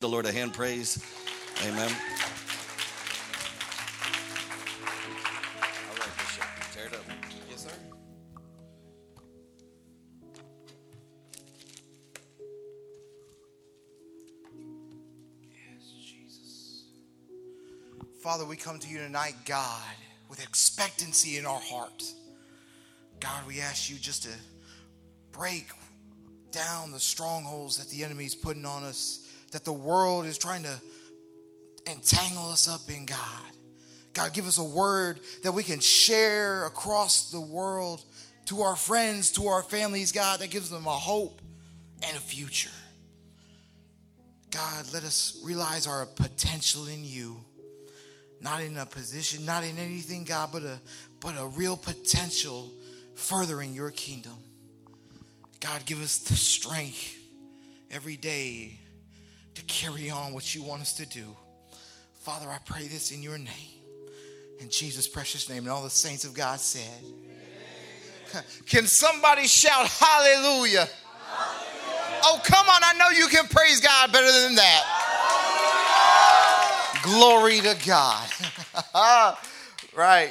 the Lord a hand praise. Amen. All right, Bishop, tear it up. Yes, sir. Yes, Jesus. Father, we come to you tonight, God, with expectancy in our heart. God, we ask you just to break down the strongholds that the enemy is putting on us, that the world is trying to entangle us up in, God. God, give us a word that we can share across the world to our friends, to our families, God, that gives them a hope and a future. God, let us realize our potential in you. Not in a position, not in anything, God, but a but a real potential furthering your kingdom. God, give us the strength every day to carry on what you want us to do. Father, I pray this in your name. In Jesus' precious name. And all the saints of God said. Can somebody shout hallelujah? hallelujah? Oh, come on. I know you can praise God better than that. Glory to God. right.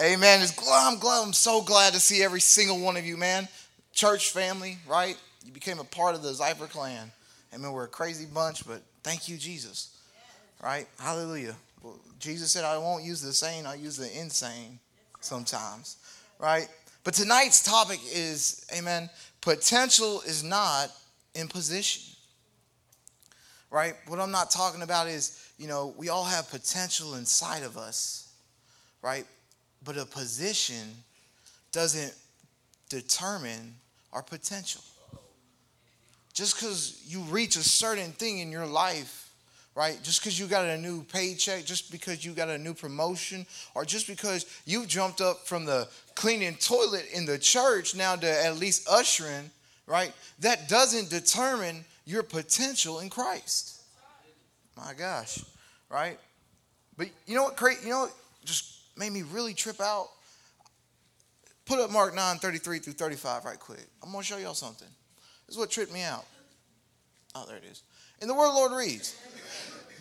Amen. It's, I'm glad. I'm so glad to see every single one of you, man. Church family, right? You became a part of the Zifer clan. Amen. We're a crazy bunch, but thank you, Jesus. Right? Hallelujah. Jesus said, I won't use the sane, I'll use the insane sometimes. Right? But tonight's topic is, amen, potential is not in position. Right? What I'm not talking about is, you know, we all have potential inside of us. Right? But a position doesn't determine our potential. Just because you reach a certain thing in your life, right? Just because you got a new paycheck, just because you got a new promotion, or just because you jumped up from the cleaning toilet in the church now to at least ushering, right? That doesn't determine your potential in Christ. My gosh, right? But you know what? Great, you know what? Just made me really trip out. Put up Mark 9, 33 through 35 right quick. I'm going to show y'all something. This is what tripped me out. Oh, there it is. And the word the Lord reads,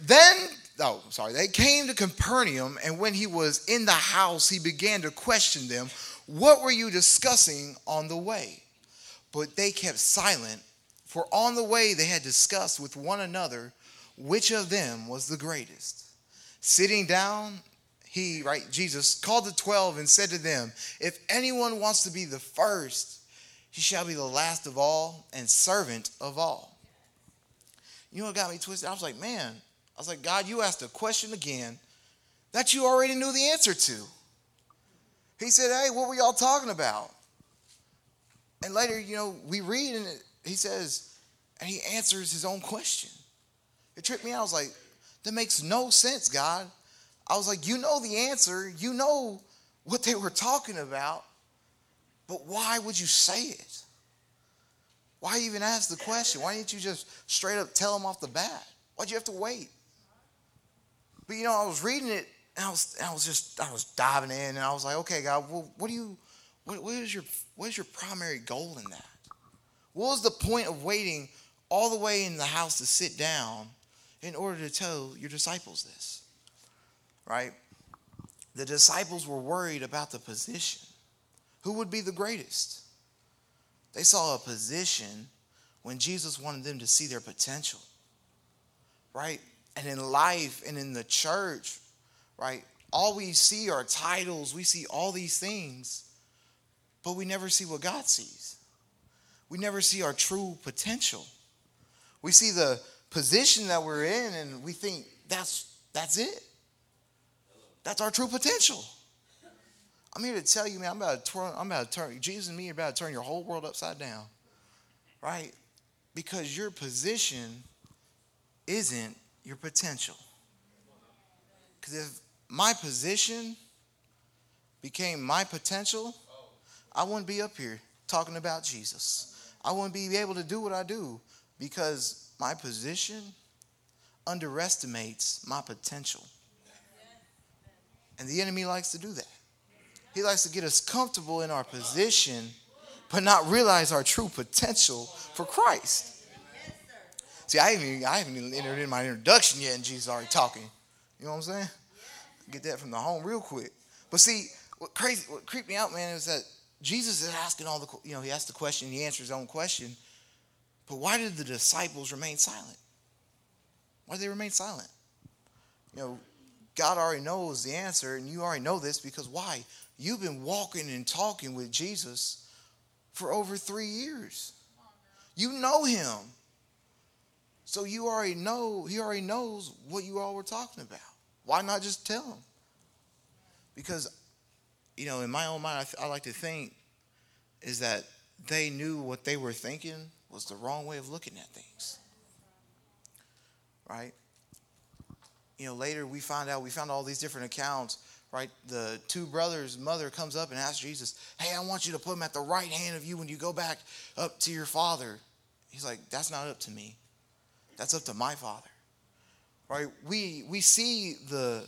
Then, oh, sorry, they came to Capernaum, and when he was in the house, he began to question them, What were you discussing on the way? But they kept silent, for on the way they had discussed with one another which of them was the greatest. Sitting down, he, right, Jesus called the 12 and said to them, If anyone wants to be the first, he shall be the last of all and servant of all. You know what got me twisted? I was like, man, I was like, God, you asked a question again that you already knew the answer to. He said, hey, what were y'all talking about? And later, you know, we read and he says, and he answers his own question. It tripped me out. I was like, that makes no sense, God. I was like, you know the answer. You know what they were talking about. But why would you say it? Why even ask the question? Why didn't you just straight up tell them off the bat? Why'd you have to wait? But you know, I was reading it and I was, I was just, I was diving in and I was like, okay, God, well, what do you, what, what is your, what is your primary goal in that? What was the point of waiting all the way in the house to sit down in order to tell your disciples this? Right? The disciples were worried about the position. Who would be the greatest? They saw a position when Jesus wanted them to see their potential. Right? And in life and in the church, right? All we see are titles, we see all these things, but we never see what God sees. We never see our true potential. We see the position that we're in and we think that's that's it. That's our true potential. I'm here to tell you, man, I'm about to turn, I'm about to turn, Jesus and me are about to turn your whole world upside down. Right? Because your position isn't your potential. Because if my position became my potential, I wouldn't be up here talking about Jesus. I wouldn't be able to do what I do because my position underestimates my potential. And the enemy likes to do that. He likes to get us comfortable in our position, but not realize our true potential for Christ. See, I haven't, even, I haven't even entered in my introduction yet, and Jesus already talking. You know what I'm saying? Get that from the home real quick. But see, what crazy, what creeped me out, man, is that Jesus is asking all the, you know, he asked the question, he answers his own question. But why did the disciples remain silent? Why did they remain silent? You know, God already knows the answer, and you already know this because why? You've been walking and talking with Jesus for over three years. You know him. So you already know, he already knows what you all were talking about. Why not just tell him? Because, you know, in my own mind, I, th- I like to think is that they knew what they were thinking was the wrong way of looking at things. Right? You know, later we find out, we found all these different accounts, right? The two brothers' mother comes up and asks Jesus, Hey, I want you to put him at the right hand of you when you go back up to your father. He's like, That's not up to me. That's up to my father. Right? We we see the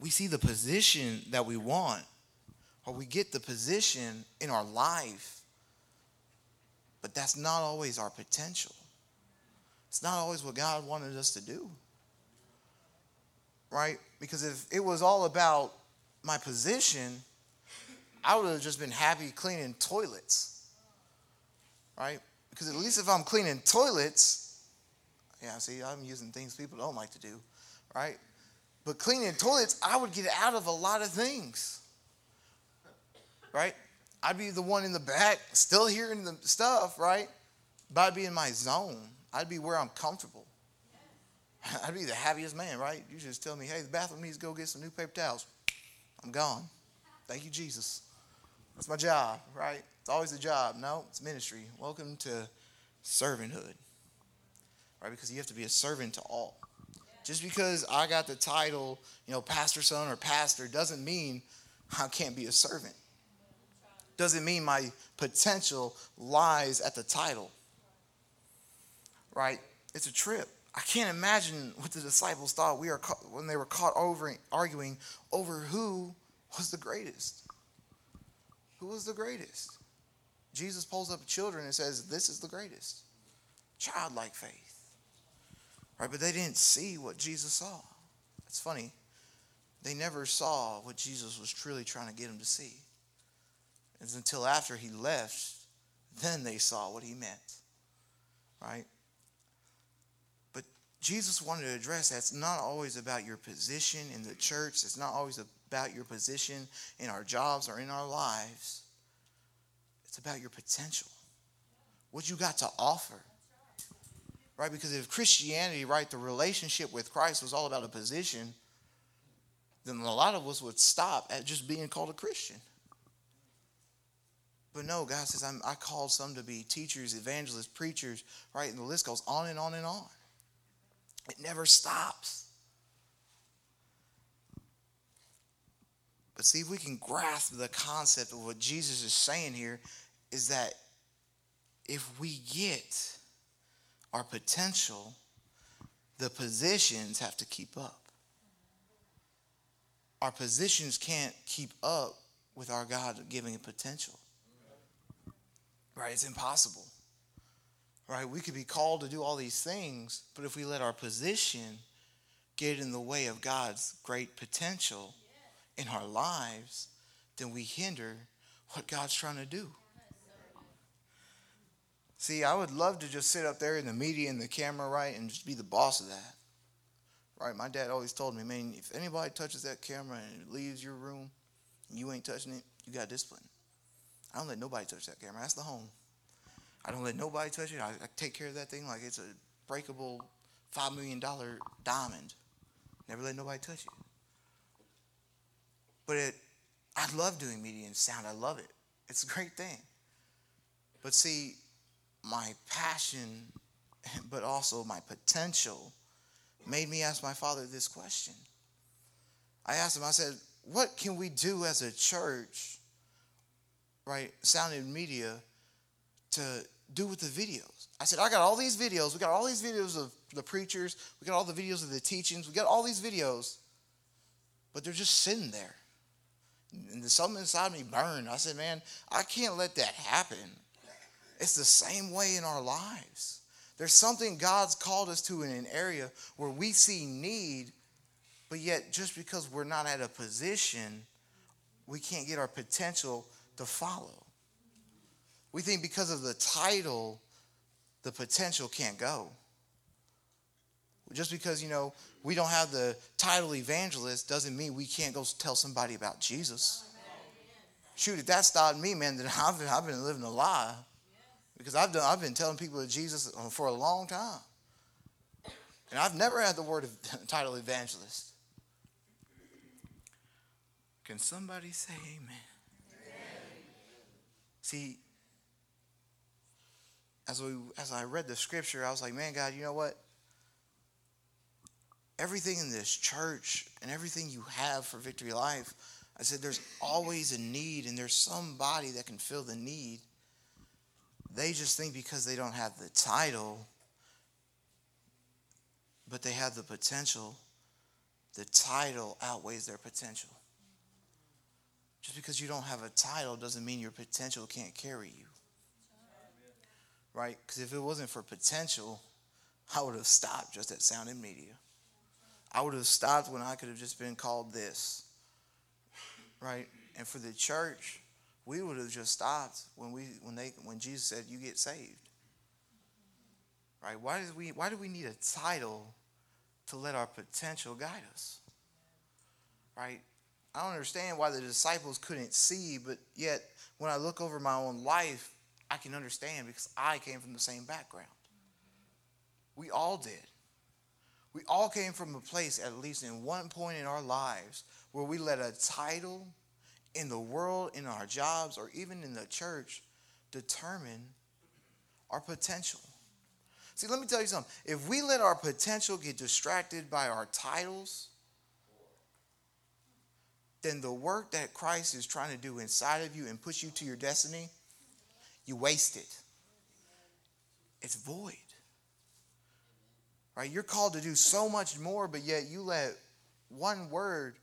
we see the position that we want, or we get the position in our life, but that's not always our potential. It's not always what God wanted us to do. Right? Because if it was all about my position, I would have just been happy cleaning toilets. Right? Because at least if I'm cleaning toilets, yeah, see, I'm using things people don't like to do. Right? But cleaning toilets, I would get out of a lot of things. Right? I'd be the one in the back, still hearing the stuff, right? But I'd be in my zone. I'd be where I'm comfortable. I'd be the happiest man, right? You just tell me, hey, the bathroom needs to go get some new paper towels. I'm gone. Thank you, Jesus. That's my job, right? It's always a job. No, it's ministry. Welcome to servanthood, right? Because you have to be a servant to all. Just because I got the title, you know, pastor son or pastor doesn't mean I can't be a servant. Doesn't mean my potential lies at the title. Right? It's a trip. I can't imagine what the disciples thought we are caught, when they were caught over arguing over who was the greatest. Who was the greatest? Jesus pulls up children and says, "This is the greatest." Childlike faith. Right? But they didn't see what Jesus saw. It's funny. They never saw what Jesus was truly trying to get them to see. It's until after he left, then they saw what he meant. Right? Jesus wanted to address that it's not always about your position in the church, it's not always about your position in our jobs or in our lives. It's about your potential. What you got to offer right? Because if Christianity, right, the relationship with Christ was all about a position, then a lot of us would stop at just being called a Christian. But no, God says, I'm, I called some to be teachers, evangelists, preachers, right? And the list goes on and on and on. It never stops. But see, if we can grasp the concept of what Jesus is saying here, is that if we get our potential, the positions have to keep up. Our positions can't keep up with our God giving potential. Right? It's impossible. Right? We could be called to do all these things, but if we let our position get in the way of God's great potential in our lives, then we hinder what God's trying to do. See, I would love to just sit up there in the media and the camera, right, and just be the boss of that. Right? My dad always told me, man, if anybody touches that camera and leaves your room, you ain't touching it, you got discipline. I don't let nobody touch that camera. That's the home. I don't let nobody touch it. I, I take care of that thing like it's a breakable $5 million diamond. Never let nobody touch it. But it, I love doing media and sound. I love it. It's a great thing. But see, my passion, but also my potential, made me ask my father this question. I asked him, I said, what can we do as a church, right, sound and media, to do with the videos? I said, I got all these videos. We got all these videos of the preachers. We got all the videos of the teachings. We got all these videos, but they're just sitting there. And something inside me burned. I said, man, I can't let that happen. It's the same way in our lives. There's something God's called us to in an area where we see need, but yet just because we're not at a position, we can't get our potential to follow. We think because of the title, the potential can't go. Just because, you know, we don't have the title evangelist doesn't mean we can't go tell somebody about Jesus. Shoot, if that stopped me, man, then I've been, I've been living a lie. Because I've, done, I've been telling people of Jesus uh, for a long time. And I've never had the word of title evangelist. Can somebody say amen? amen? See, as we as I read the scripture, I was like, man, God, you know what? Everything in this church and everything you have for Victory Life, I said, there's always a need, and there's somebody that can fill the need. They just think because they don't have the title, but they have the potential, the title outweighs their potential. Just because you don't have a title doesn't mean your potential can't carry you. Right? Because if it wasn't for potential, I would have stopped just at sound and media. I would have stopped when I could have just been called this. Right? And for the church, we would have just stopped when we when they when Jesus said you get saved. Right? Why did we why do we need a title to let our potential guide us? Right? I don't understand why the disciples couldn't see, but yet when I look over my own life, I can understand because I came from the same background. We all did. We all came from a place, at least in one point in our lives, where we let a title in the world, in our jobs, or even in the church determine our potential. See, let me tell you something. If we let our potential get distracted by our titles, then the work that Christ is trying to do inside of you and push you to your destiny, you waste it. It's void. Right? You're called to do so much more, but yet you let one word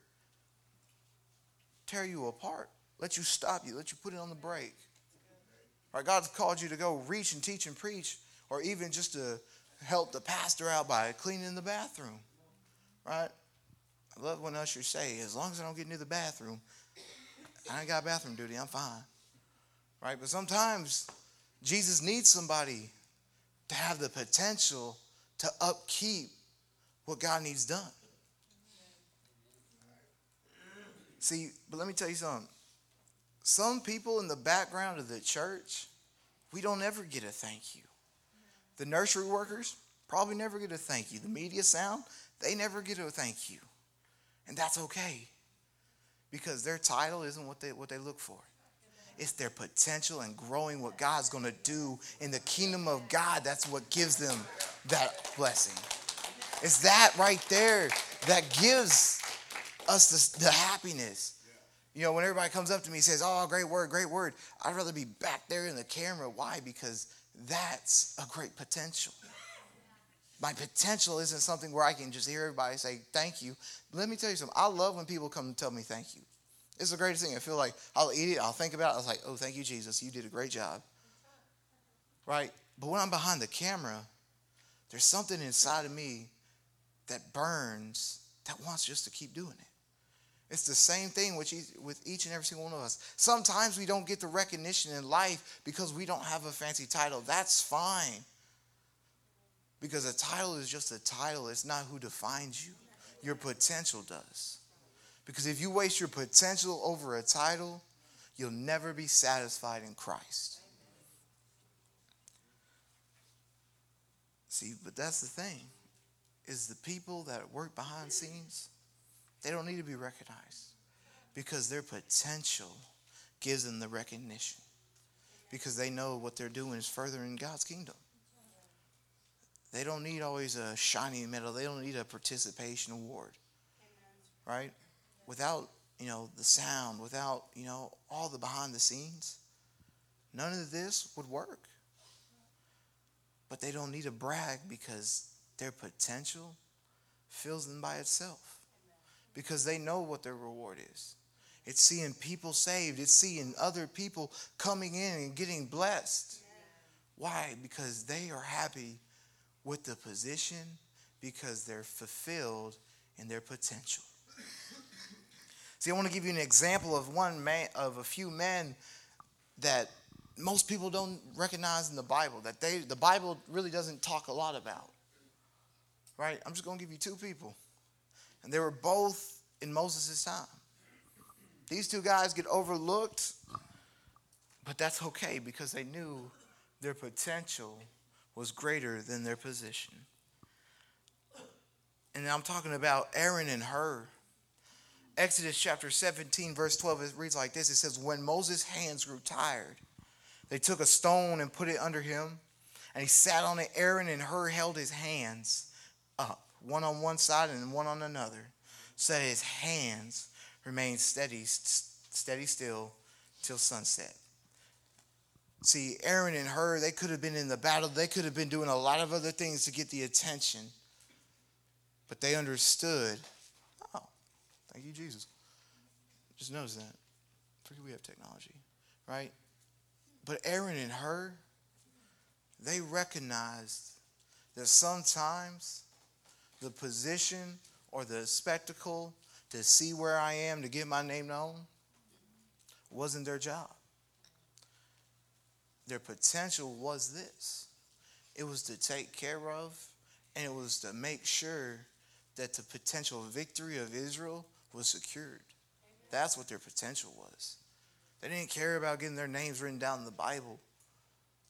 tear you apart, let you stop you, let you put it on the brake. Right? God's called you to go reach and teach and preach, or even just to help the pastor out by cleaning the bathroom. Right? I love when ushers say, as long as I don't get near the bathroom, I ain't got bathroom duty, I'm fine. Right? But sometimes Jesus needs somebody to have the potential to upkeep what God needs done. See, but let me tell you something. Some people in the background of the church, we don't ever get a thank you. The nursery workers probably never get a thank you. The media sound, they never get a thank you. And that's okay. Because their title isn't what they what they look for. It's their potential and growing what God's going to do in the kingdom of God. That's what gives them that blessing. It's that right there that gives us the, the happiness. You know, when everybody comes up to me and says, Oh, great word, great word, I'd rather be back there in the camera. Why? Because that's a great potential. My potential isn't something where I can just hear everybody say thank you. Let me tell you something. I love when people come and tell me thank you. It's the greatest thing. I feel like I'll eat it, I'll think about it. I was like, oh, thank you, Jesus. You did a great job. Right? But when I'm behind the camera, there's something inside of me that burns that wants just to keep doing it. It's the same thing with each, with each and every single one of us. Sometimes we don't get the recognition in life because we don't have a fancy title. That's fine. Because a title is just a title, it's not who defines you. Your potential does. Because if you waste your potential over a title, you'll never be satisfied in Christ. See, but that's the thing is the people that work behind scenes, they don't need to be recognized because their potential gives them the recognition because they know what they're doing is furthering God's kingdom. They don't need always a shiny medal. They don't need a participation award. Right? Without, you know, the sound, without, you know, all the behind the scenes, none of this would work. But they don't need to brag because their potential fills them by itself. Because they know what their reward is. It's seeing people saved. It's seeing other people coming in and getting blessed. Why? Because they are happy with the position because they're fulfilled in their potential. See, I want to give you an example of one man, of a few men that most people don't recognize in the Bible, that they, the Bible really doesn't talk a lot about. Right? I'm just going to give you two people. And they were both in Moses' time. These two guys get overlooked, but that's okay because they knew their potential was greater than their position. And I'm talking about Aaron and Hur. Exodus chapter 17, verse 12, it reads like this It says, When Moses' hands grew tired, they took a stone and put it under him, and he sat on it. Aaron and Hur held his hands up, one on one side and one on another, so that his hands remained steady, steady still till sunset. See, Aaron and Hur, they could have been in the battle. They could have been doing a lot of other things to get the attention. But they understood. Thank you, Jesus. Just knows that. Forget we have technology, right? But Aaron and Hur, they recognized that sometimes the position or the spectacle to see where I am, to get my name known, wasn't their job. Their potential was this it was to take care of, and it was to make sure that the potential victory of Israel was secured. That's what their potential was. They didn't care about getting their names written down in the Bible.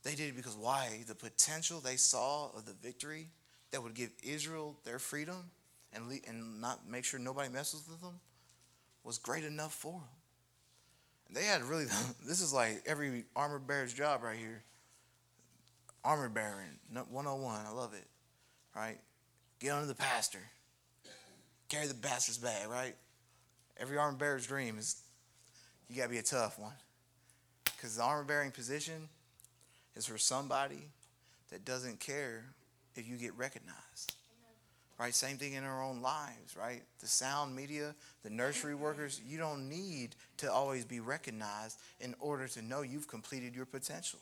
They did it because why? The potential they saw of the victory that would give Israel their freedom and, le- and not make sure nobody messes with them was great enough for them. And they had really, this is like every armor bearer's job right here. Armor bearing, 101, I love it, right? Get under the pastor, carry the pastor's bag, right? Every armor bearer's dream is you got to be a tough one. Because the armor bearing position is for somebody that doesn't care if you get recognized. Right? Same thing in our own lives, right? The sound media, the nursery workers, you don't need to always be recognized in order to know you've completed your potential.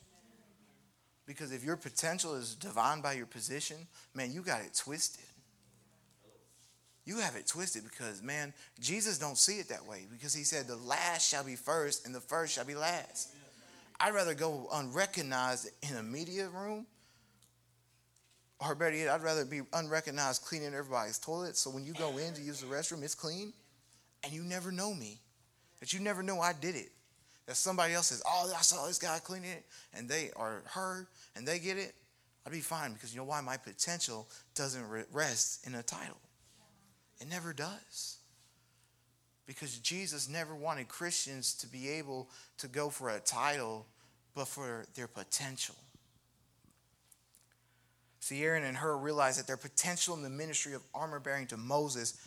Because if your potential is defined by your position, man, you got it twisted. You have it twisted because, man, Jesus don't see it that way because he said the last shall be first and the first shall be last. I'd rather go unrecognized in a media room or better yet, I'd rather be unrecognized cleaning everybody's toilet. So when you go in to use the restroom, it's clean, and you never know me. That you never know I did it. That somebody else says, "Oh, I saw this guy cleaning it," and they are heard and they get it. I'd be fine because you know why? My potential doesn't rest in a title. It never does. Because Jesus never wanted Christians to be able to go for a title, but for their potential. See, Aaron and Hur realized that their potential in the ministry of armor bearing to Moses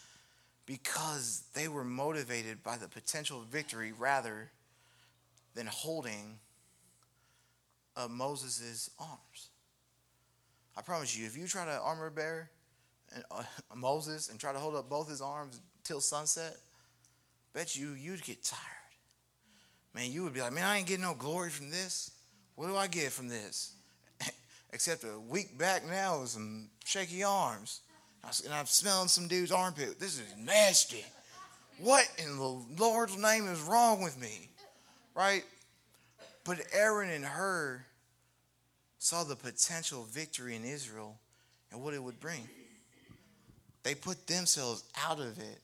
because they were motivated by the potential victory rather than holding uh, Moses' arms. I promise you, if you try to armor bear and, uh, Moses and try to hold up both his arms till sunset, bet you you'd get tired. Man, you would be like, man, I ain't getting no glory from this. What do I get from this? except a week back now with some shaky arms. And I'm smelling some dude's armpit. This is nasty. What in the Lord's name is wrong with me? Right? But Aaron and Hur saw the potential victory in Israel and what it would bring. They put themselves out of it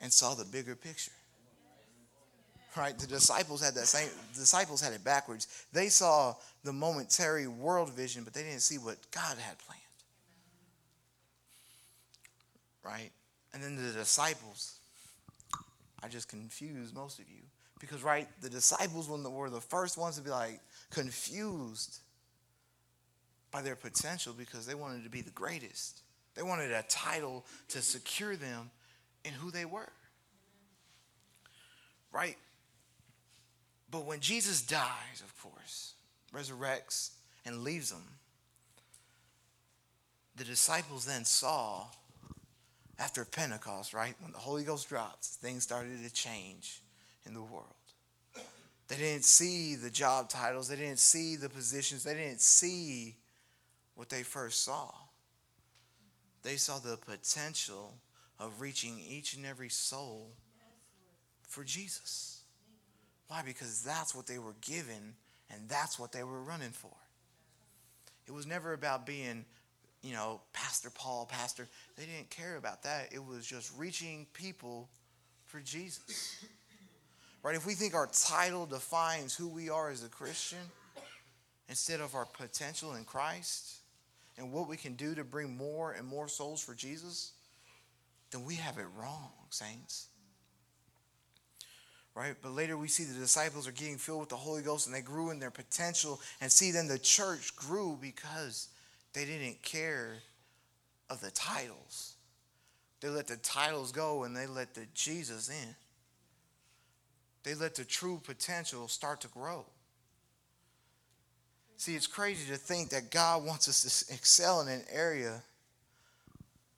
and saw the bigger picture. Right? The disciples had that same disciples had it backwards. They saw the momentary world vision, but they didn't see what God had planned. Right? And then the disciples, I just confused most of you. Because, right, the disciples were the first ones to be like confused by their potential because they wanted to be the greatest. They wanted a title to secure them in who they were. Right? But when Jesus dies, of course, resurrects, and leaves them, the disciples then saw after Pentecost, right? When the Holy Ghost drops, things started to change in the world. They didn't see the job titles, they didn't see the positions, they didn't see what they first saw. They saw the potential of reaching each and every soul for Jesus. Why? Because that's what they were given and that's what they were running for. It was never about being, you know, Pastor Paul, Pastor. They didn't care about that. It was just reaching people for Jesus. Right? If we think our title defines who we are as a Christian instead of our potential in Christ and what we can do to bring more and more souls for Jesus, then we have it wrong, saints. Right? But later we see the disciples are getting filled with the Holy Ghost and they grew in their potential. And see, then the church grew because they didn't care of the titles. They let the titles go and they let the Jesus in. They let the true potential start to grow. See, it's crazy to think that God wants us to excel in an area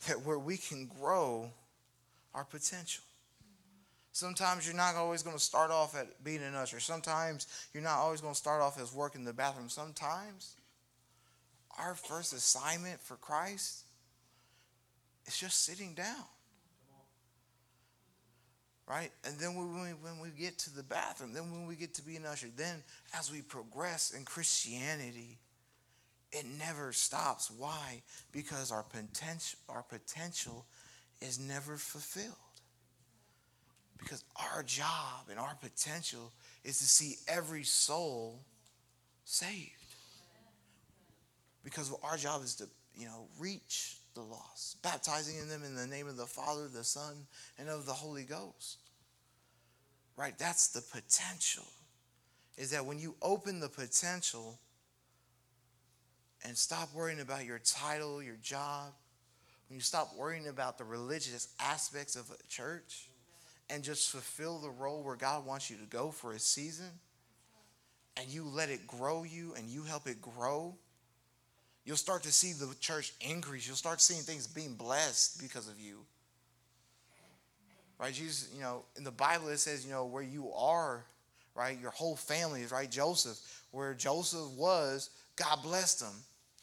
that where we can grow our potential. Sometimes you're not always going to start off at being an usher. Sometimes you're not always going to start off as working the bathroom. Sometimes our first assignment for Christ is just sitting down. Right? And then when we, when we get to the bathroom, then when we get to be an usher, then as we progress in Christianity, it never stops. Why? Because our potential, our potential is never fulfilled. Because our job and our potential is to see every soul saved. Because our job is to, you know, reach the lost, baptizing in them in the name of the Father, the Son, and of the Holy Ghost. Right? That's the potential. Is that when you open the potential and stop worrying about your title, your job, when you stop worrying about the religious aspects of a church, and just fulfill the role where God wants you to go for a season and you let it grow you and you help it grow, you'll start to see the church increase. You'll start seeing things being blessed because of you. Right? Jesus, you know, in the Bible it says, you know, where you are, right? Your whole family is right. Joseph, where Joseph was, God blessed him.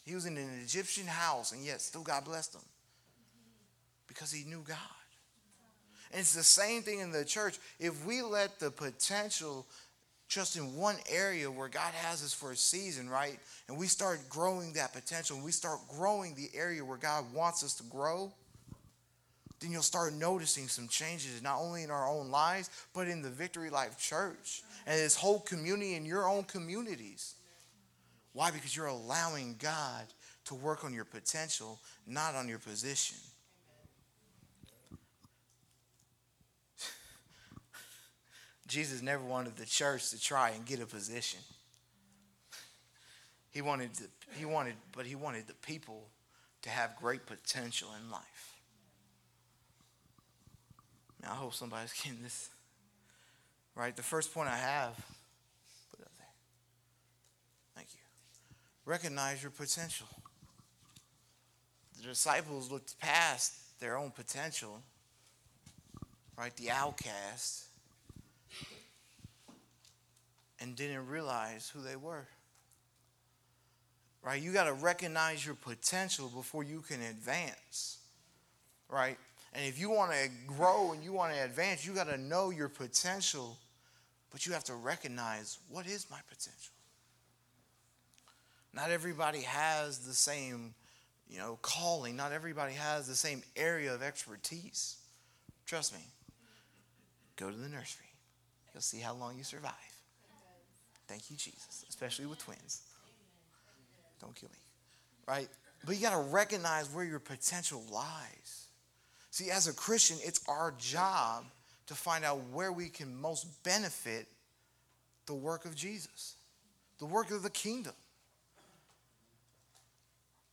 He was in an Egyptian house, and yet still God blessed him because he knew God. And it's the same thing in the church. If we let the potential just in one area where God has us for a season, right? And we start growing that potential, and we start growing the area where God wants us to grow, then you'll start noticing some changes, not only in our own lives, but in the Victory Life Church and this whole community and your own communities. Why? Because you're allowing God to work on your potential, not on your position. Jesus never wanted the church to try and get a position. He wanted, to, he wanted, but he wanted the people to have great potential in life. Now, I hope somebody's getting this right. The first point I have, put it up there. Thank you. Recognize your potential. The disciples looked past their own potential, right? The outcast and didn't realize who they were. Right? You got to recognize your potential before you can advance. Right? And if you want to grow and you want to advance, you got to know your potential, but you have to recognize what is my potential. Not everybody has the same, you know, calling. Not everybody has the same area of expertise. Trust me. Go to the nursery. You'll see how long you survive. Thank you, Jesus, especially with twins. Don't kill me. Right? But you got to recognize where your potential lies. See, as a Christian, it's our job to find out where we can most benefit the work of Jesus, the work of the kingdom.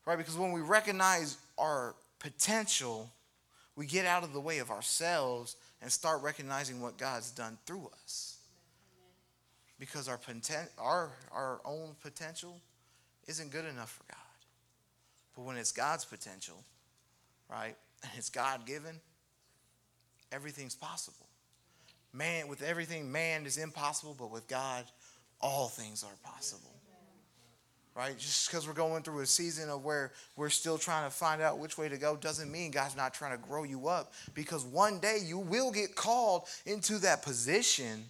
Right? Because when we recognize our potential, we get out of the way of ourselves and start recognizing what God's done through us because our, poten- our, our own potential isn't good enough for God. But when it's God's potential, right, and it's God given, everything's possible. Man, with everything, man is impossible, but with God, all things are possible. right? Just because we're going through a season of where we're still trying to find out which way to go doesn't mean God's not trying to grow you up because one day you will get called into that position.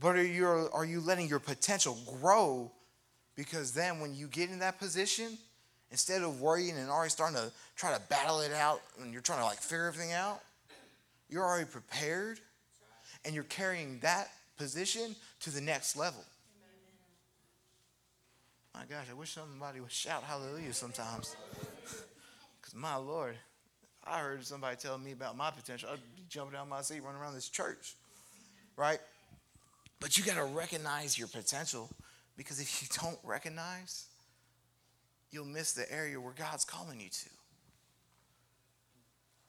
But are you, are you letting your potential grow? Because then when you get in that position, instead of worrying and already starting to try to battle it out and you're trying to like figure everything out, you're already prepared and you're carrying that position to the next level. My gosh, I wish somebody would shout hallelujah sometimes. Because my Lord, I heard somebody tell me about my potential. I'd be jumping out of my seat, running around this church. Right? But you got to recognize your potential because if you don't recognize, you'll miss the area where God's calling you to.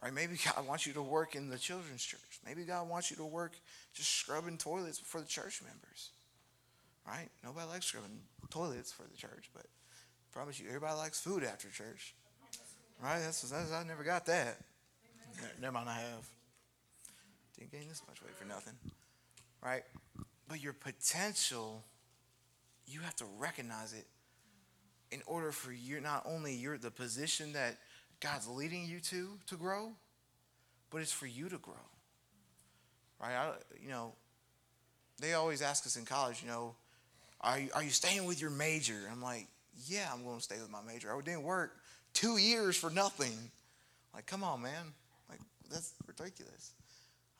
Right? Maybe God wants you to work in the children's church. Maybe God wants you to work just scrubbing toilets for the church members. Right? Nobody likes scrubbing toilets for the church, but I promise you, everybody likes food after church. Right? That's, that's I never got that. Never mind, I have. Didn't gain this much weight for nothing. Right? But your potential, you have to recognize it in order for you not only you're the position that God's leading you to to grow, but it's for you to grow. Right? I, you know, they always ask us in college, you know, are you, are you staying with your major? I'm like, yeah, I'm going to stay with my major. I didn't work two years for nothing. Like, come on, man. Like, that's ridiculous.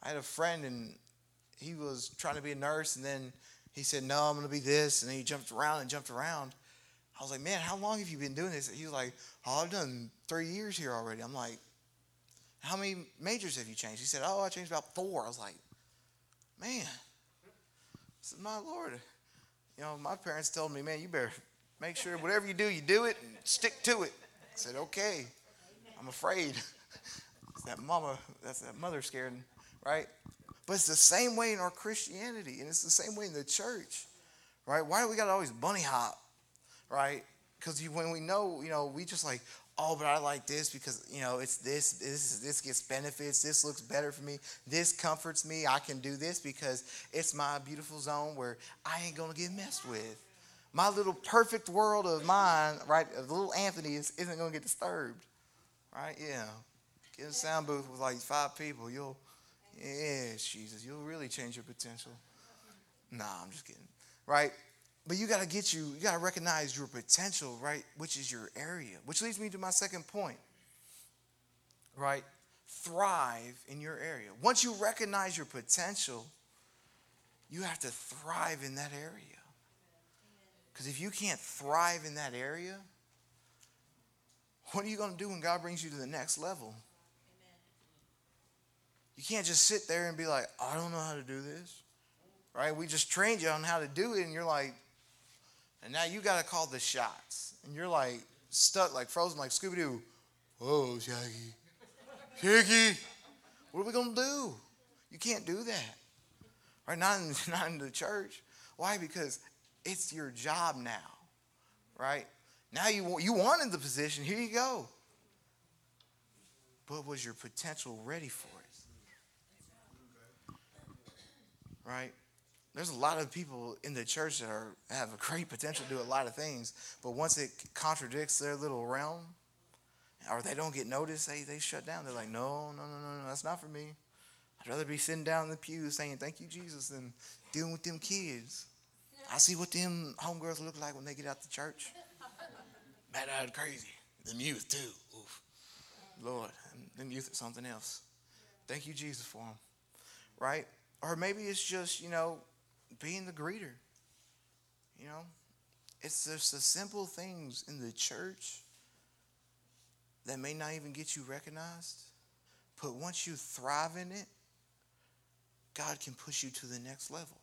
I had a friend and he was trying to be a nurse and then he said, no, I'm going to be this. And then he jumped around and jumped around. I was like, man, how long have you been doing this? He was like, oh, I've done three years here already. I'm like, how many majors have you changed? He said, oh, I changed about four. I was like, man, this is my Lord. You know, my parents told me, man, you better make sure whatever you do, you do it and stick to it. I said, okay. I'm afraid. that mama, that's that mother scared, right? But it's the same way in our Christianity, and it's the same way in the church, right? Why do we got to always bunny hop, right? Because when we know, you know, we just like, oh, but I like this because you know it's this, this, this gets benefits. This looks better for me. This comforts me. I can do this because it's my beautiful zone where I ain't gonna get messed with. My little perfect world of mine, right? Of little Anthony is, isn't gonna get disturbed, right? Yeah. Get a sound booth with like five people. You'll, yeah, Jesus, you'll really change your potential. Nah, I'm just kidding, right? But you got to get you, you got to recognize your potential, right? Which is your area. Which leads me to my second point, right? Thrive in your area. Once you recognize your potential, you have to thrive in that area. Because if you can't thrive in that area, what are you going to do when God brings you to the next level? You can't just sit there and be like, I don't know how to do this. Right? We just trained you on how to do it, and you're like, and now you got to call the shots. And you're like stuck, like frozen, like Scooby Doo. Whoa, Shaggy. Shaggy. What are we going to do? You can't do that. Right? Not in, not in the church. Why? Because it's your job now. Right? Now you, you wanted the position. Here you go. But was your potential ready for it? Right? there's a lot of people in the church that are have a great potential to do a lot of things, but once it contradicts their little realm, or they don't get noticed, they they shut down. They're like, no, no, no, no, no, that's not for me. I'd rather be sitting down in the pew saying thank you, Jesus, than dealing with them kids. I see what them homegirls look like when they get out the church. Mad eyed crazy. Them youth too. Oof. Lord, them youth are something else. Thank you, Jesus, for them. Right? Or maybe it's just, you know, being the greeter. You know, it's just the simple things in the church that may not even get you recognized, but once you thrive in it, God can push you to the next level.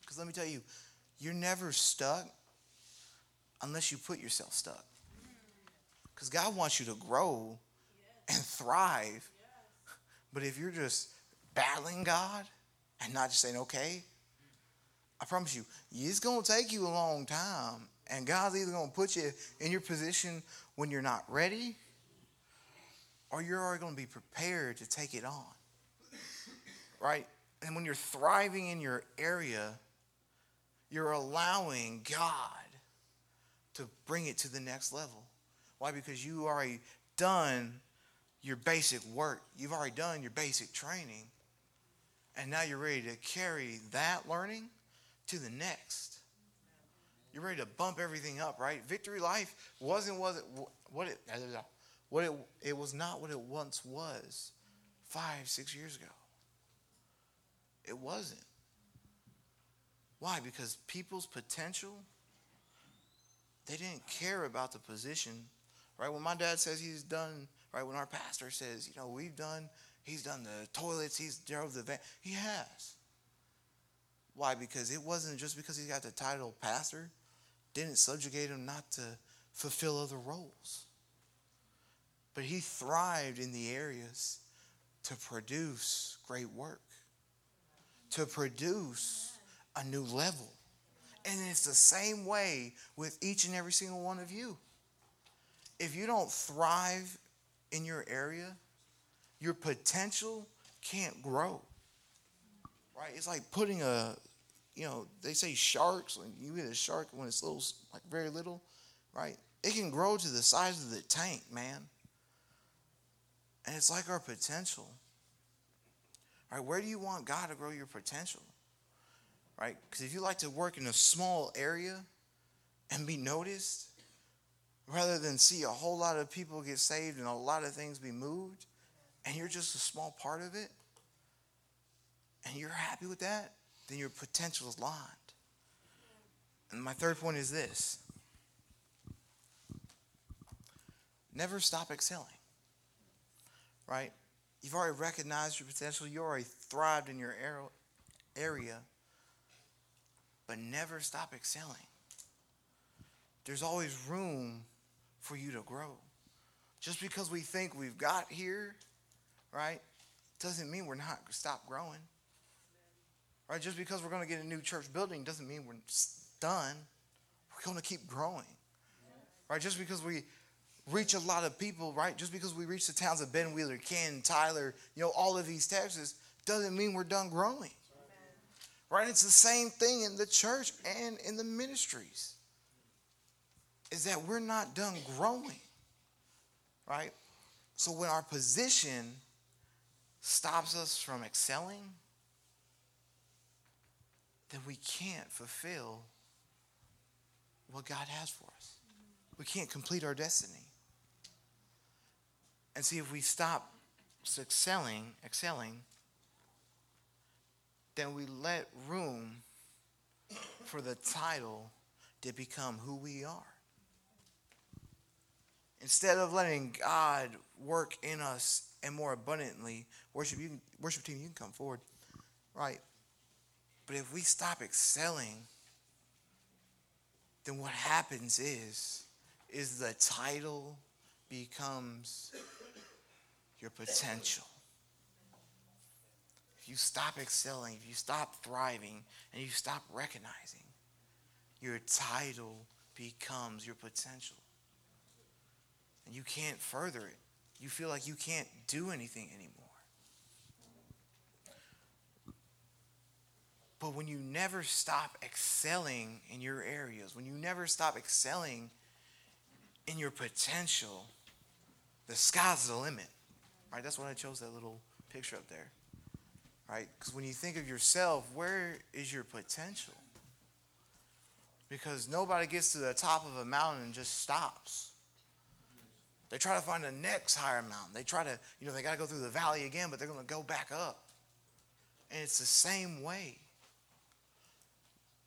Because let me tell you, you're never stuck unless you put yourself stuck. Because God wants you to grow and thrive. But if you're just battling God, and not just saying, okay, I promise you, it's going to take you a long time. And God's either going to put you in your position when you're not ready, or you're already going to be prepared to take it on. Right? And when you're thriving in your area, you're allowing God to bring it to the next level. Why? Because you already done your basic work. You've already done your basic training. And now you're ready to carry that learning to the next. You're ready to bump everything up, right? Victory life wasn't was it what it what it it was not what it once was five, six years ago. It wasn't. Why? Because people's potential, they didn't care about the position. Right? When my dad says he's done, right? When our pastor says, you know, we've done, he's done the toilets, he's drove the van. He has. Why? Because it wasn't just because he got the title pastor, didn't subjugate him not to fulfill other roles. But he thrived in the areas to produce great work, to produce a new level. And it's the same way with each and every single one of you. If you don't thrive in your area, your potential can't grow. Right? It's like putting a, you know, they say sharks, when you hit a shark when it's little, like very little, right? It can grow to the size of the tank, man. And it's like our potential. Right? Where do you want God to grow your potential? right? Because if you like to work in a small area and be noticed, rather than see a whole lot of people get saved and a lot of things be moved, and you're just a small part of it, and you're happy with that, then your potential is lined. And my third point is this never stop excelling, right? You've already recognized your potential, you already thrived in your area but never stop excelling. There's always room for you to grow. Just because we think we've got here, right, doesn't mean we're not stop growing. Right? Just because we're going to get a new church building doesn't mean we're done. We're going to keep growing. Right? Just because we reach a lot of people, right? Just because we reach the towns of Ben Wheeler, Ken, Tyler, you know, all of these Texas, doesn't mean we're done growing. Right? It's the same thing in the church and in the ministries. Is that we're not done growing. Right? So when our position stops us from excelling, then we can't fulfill what God has for us. We can't complete our destiny. And see if we stop excelling, excelling, then we let room for the title to become who we are. Instead of letting God work in us and more abundantly, worship you worship team, you can come forward. Right. But if we stop excelling, then what happens is is the title becomes your potential if you stop excelling, if you stop thriving, and you stop recognizing, your title becomes your potential. And you can't further it. You feel like you can't do anything anymore. But when you never stop excelling in your areas, when you never stop excelling in your potential, the sky's the limit. Right? That's why I chose that little picture up there right? Because when you think of yourself, where is your potential? Because nobody gets to the top of a mountain and just stops. They try to find the next higher mountain. They try to, you know, they got to go through the valley again, but they're going to go back up. And it's the same way.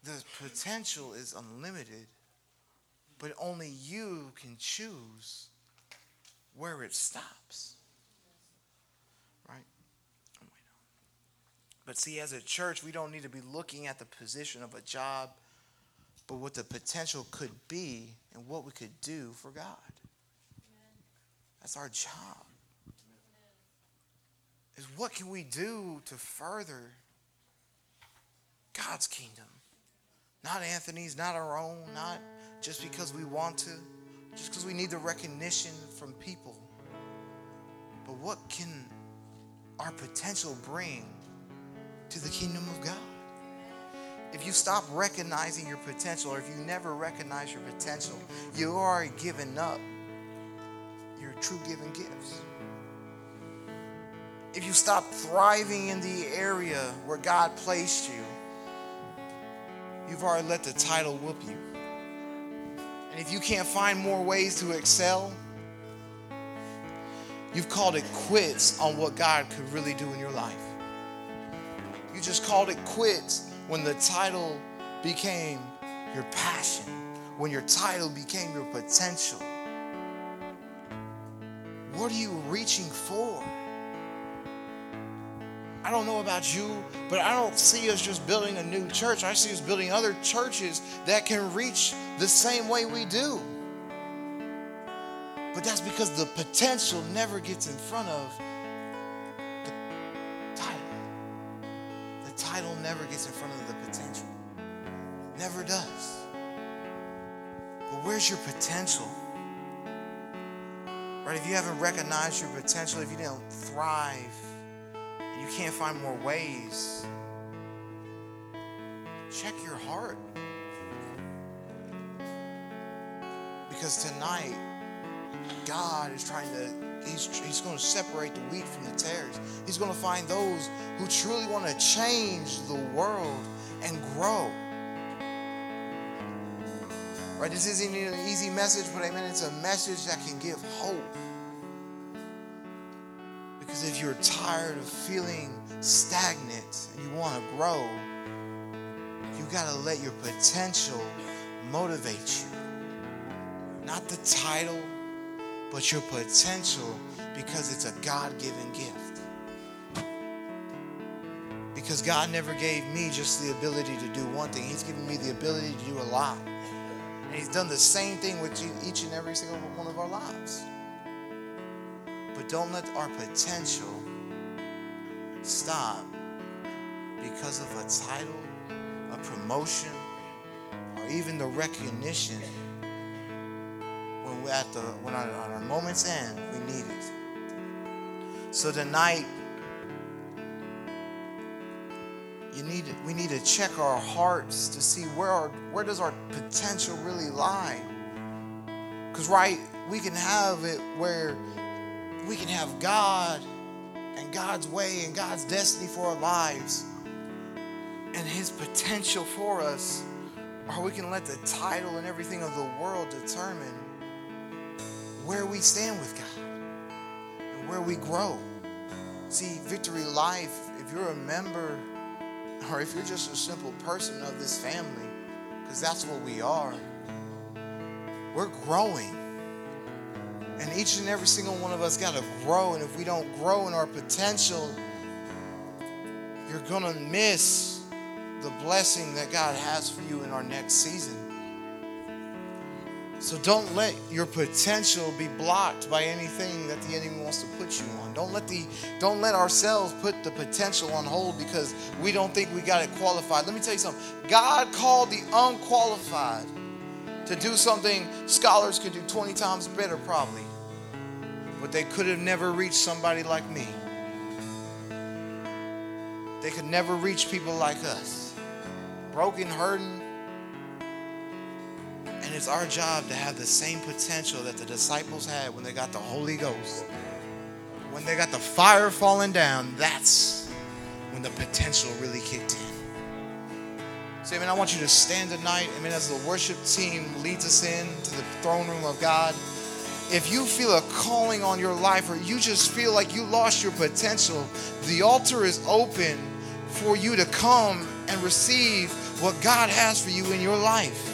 The potential is unlimited, but only you can choose where it stops. Right? But see, as a church, we don't need to be looking at the position of a job, but what the potential could be and what we could do for God. That's our job. Is what can we do to further God's kingdom? Not Anthony's, not our own, not just because we want to, just because we need the recognition from people. But what can our potential bring to the kingdom of God. if you stop recognizing your potential, or if you never recognize your potential, you are giving up true given gifts. If you stop thriving in the area where God placed you, you've already let the title whoop you. And if you can't find more ways to excel, you've called it quits on what God could really do in your life. You just called it quits when the title became your passion, when your title became your potential. What are you reaching for? I don't know about you, but I don't see us just building a new church. I see us building other churches that can reach the same way we do. But that's because the potential never gets in front of the title. The title never gets in front of the potential. Never does. But where's your potential? Right? If you haven't recognized your potential, if you didn't thrive, you can't find more ways, check your heart. Because tonight, God is trying to, he's, he's going to separate the wheat from the tares. He's going to find those who truly want to change the world and grow. Right? This isn't an easy message, but amen, it's a message that can give hope. Because if you're tired of feeling stagnant and you want to grow, you got to let your potential motivate you. Not the title, but your potential because it's a God given gift. Because God never gave me just the ability to do one thing, He's given me the ability to do a lot. And He's done the same thing with each and every single one of our lives. But don't let our potential stop because of a title, a promotion, or even the recognition when we're at the when our, our moment's end we need it. So tonight you need we need to check our hearts to see where our where does our potential really lie. Because right, we can have it where we can have God and God's way and God's destiny for our lives and his potential for us, or we can let the title and everything of the world determine where we stand with God and where we grow. See, Victory Life, if you're a member or if you're just a simple person of this family, because that's what we are, we're growing. And each and every single one of us got to grow. And if we don't grow in our potential, you're going to miss the blessing that God has for you in our next season. So don't let your potential be blocked by anything that the enemy wants to put you on. Don't let the don't let ourselves put the potential on hold because we don't think we got it qualified. Let me tell you something. God called the unqualified to do something scholars could do 20 times better probably. But they could have never reached somebody like me. They could never reach people like us. Broken, hurting, and it's our job to have the same potential that the disciples had when they got the Holy Ghost. When they got the fire falling down, that's when the potential really kicked in. So, I I want you to stand tonight. I mean, as the worship team leads us in to the throne room of God, if you feel a calling on your life or you just feel like you lost your potential, the altar is open for you to come and receive what God has for you in your life.